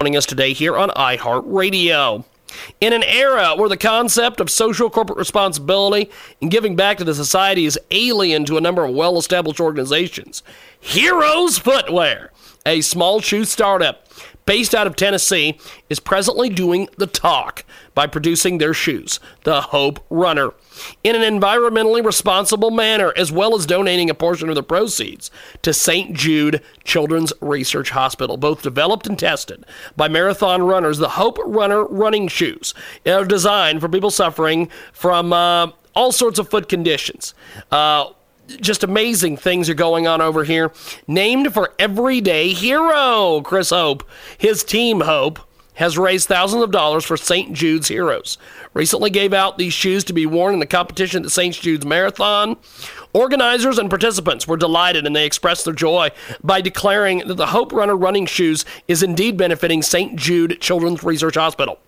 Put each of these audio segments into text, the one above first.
Joining us today here on iHeartRadio. In an era where the concept of social corporate responsibility and giving back to the society is alien to a number of well established organizations, Heroes Footwear, a small shoe startup based out of Tennessee, is presently doing the talk by producing their shoes, the Hope Runner, in an environmentally responsible manner, as well as donating a portion of the proceeds to St. Jude Children's Research Hospital. Both developed and tested by marathon runners, the Hope Runner running shoes are designed for people suffering from uh, all sorts of foot conditions. Uh, just amazing things are going on over here. Named for everyday hero, Chris Hope. His team, Hope, has raised thousands of dollars for St. Jude's Heroes. Recently gave out these shoes to be worn in the competition at the St. Jude's Marathon. Organizers and participants were delighted and they expressed their joy by declaring that the Hope Runner running shoes is indeed benefiting St. Jude Children's Research Hospital.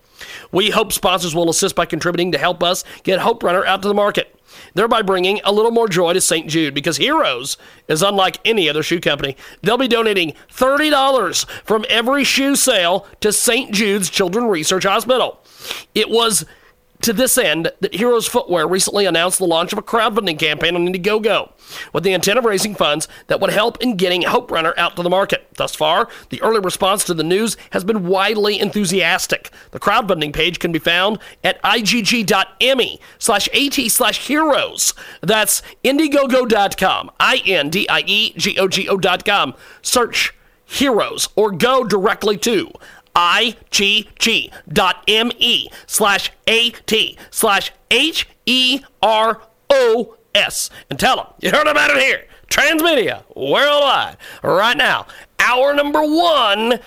We hope sponsors will assist by contributing to help us get Hope Runner out to the market thereby bringing a little more joy to St. Jude because Heroes is unlike any other shoe company. They'll be donating $30 from every shoe sale to St. Jude's Children's Research Hospital. It was to this end that Heroes Footwear recently announced the launch of a crowdfunding campaign on Indiegogo with the intent of raising funds that would help in getting Hope Runner out to the market. Thus far, the early response to the news has been widely enthusiastic. The crowdfunding page can be found at igg.me slash at slash heroes. That's Indiegogo.com, I-N-D-I-E-G-O-G-O dot com. Search heroes or go directly to igg.me slash at slash h-e-r-o-s and tell them you heard about it here. Transmedia worldwide. Right now hour number one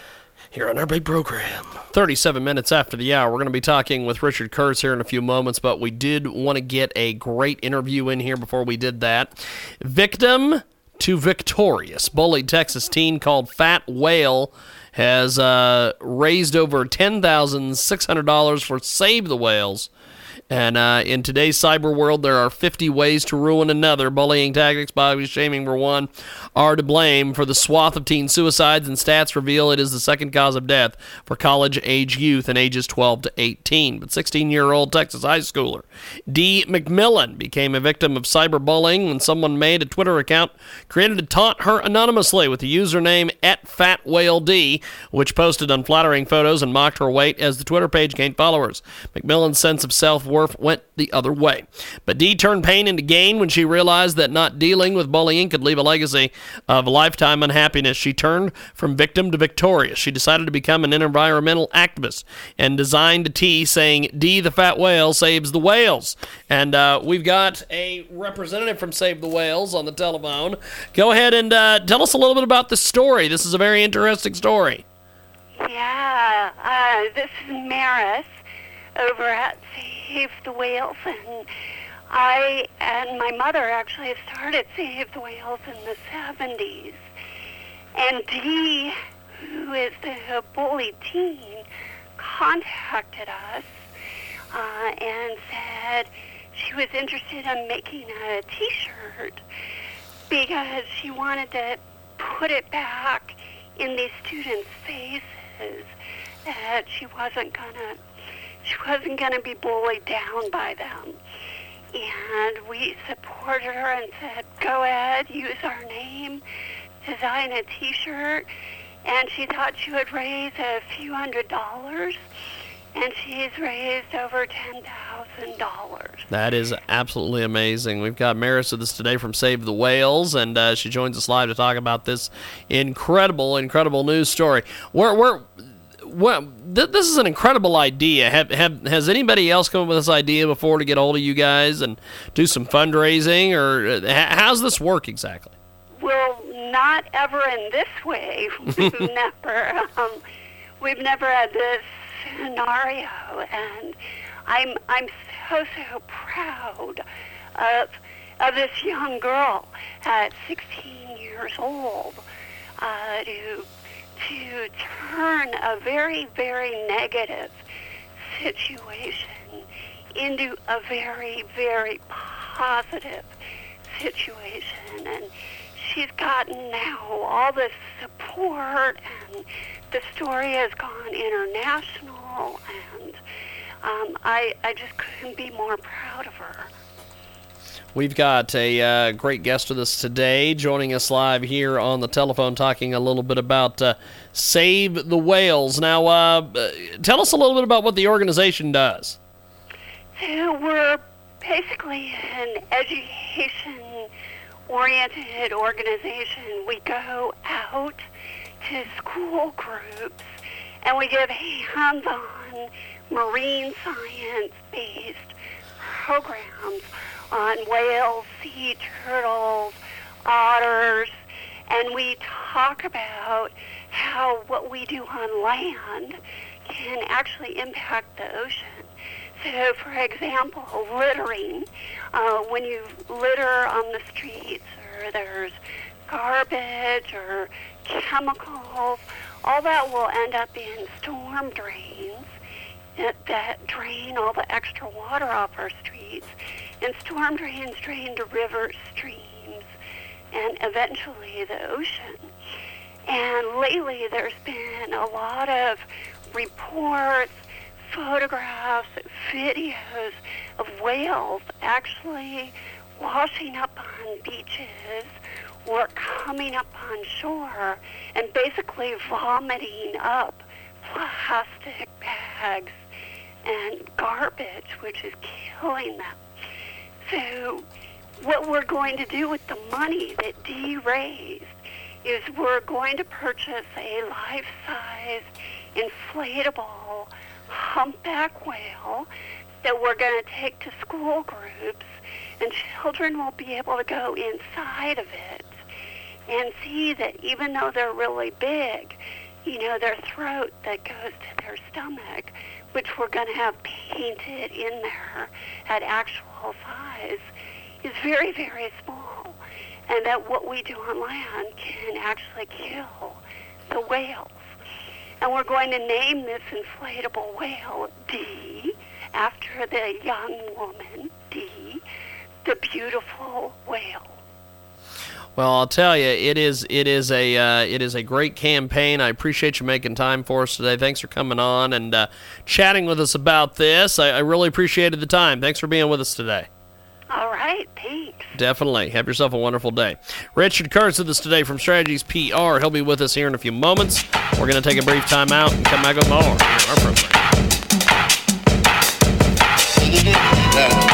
here on our big program. 37 minutes after the hour we're going to be talking with richard kurtz here in a few moments but we did want to get a great interview in here before we did that. Victim to victorious. Bullied texas teen called fat whale has uh, raised over $10,600 for Save the Whales. And uh, in today's cyber world, there are 50 ways to ruin another. Bullying tactics, body shaming for one, are to blame for the swath of teen suicides, and stats reveal it is the second cause of death for college age youth in ages 12 to 18. But 16 year old Texas high schooler D. McMillan became a victim of cyberbullying when someone made a Twitter account created to taunt her anonymously with the username at FatWhaleD, which posted unflattering photos and mocked her weight as the Twitter page gained followers. McMillan's sense of self went the other way. But D turned pain into gain when she realized that not dealing with bullying could leave a legacy of lifetime unhappiness. She turned from victim to victorious. She decided to become an environmental activist and designed a T saying, D the fat whale saves the whales. And uh, we've got a representative from Save the Whales on the telephone. Go ahead and uh, tell us a little bit about the story. This is a very interesting story. Yeah, uh, this is Maris over at Save the Whales, and I and my mother actually started Save the Whales in the 70s. And Dee, who is the bullied teen, contacted us uh, and said she was interested in making a T-shirt because she wanted to put it back in these students' faces that she wasn't gonna she wasn't gonna be bullied down by them. And we supported her and said, go ahead, use our name, design a T-shirt. And she thought she would raise a few hundred dollars, and she's raised over ten thousand dollars. That is absolutely amazing. We've got Maris with us today from Save the Whales, and uh, she joins us live to talk about this incredible, incredible news story. Where, where, well, th- this is an incredible idea. Have, have has anybody else come up with this idea before to get hold of you guys and do some fundraising, or uh, how's this work exactly? Well, not ever in this way. We've never. Um, we've we've never had this scenario, and I'm I'm so so proud of of this young girl at 16 years old uh, to to turn a very very negative situation into a very very positive situation and she's gotten now all this support and the story has gone international and um, I, I just couldn't be more proud of her. We've got a uh, great guest with us today, joining us live here on the telephone, talking a little bit about uh, Save the Whales. Now, uh, tell us a little bit about what the organization does. So we're basically an education oriented organization. We go out to school groups and we give hands on marine science based programs on whales, sea turtles, otters, and we talk about how what we do on land can actually impact the ocean. So, for example, littering. Uh, when you litter on the streets or there's garbage or chemicals, all that will end up in storm drains that drain all the extra water off our streets. And storm drains drain to rivers, streams, and eventually the ocean. And lately there's been a lot of reports, photographs, videos of whales actually washing up on beaches or coming up on shore and basically vomiting up plastic bags and garbage, which is killing them. So, what we're going to do with the money that Dee raised is we're going to purchase a life-size inflatable humpback whale that we're going to take to school groups, and children will be able to go inside of it and see that even though they're really big, you know, their throat that goes to their stomach, which we're going to have painted in there at actual size, is very, very small. And that what we do on land can actually kill the whales. And we're going to name this inflatable whale D after the young woman, D, the beautiful whale. Well, I'll tell you, it is it is a uh, it is a great campaign. I appreciate you making time for us today. Thanks for coming on and uh, chatting with us about this. I, I, really appreciated the time. Thanks for being with us today. All right, thanks. Definitely. Have yourself a wonderful day. Richard Kurtz with us today from Strategies PR. He'll be with us here in a few moments. We're going to take a brief time out and come back with more our program.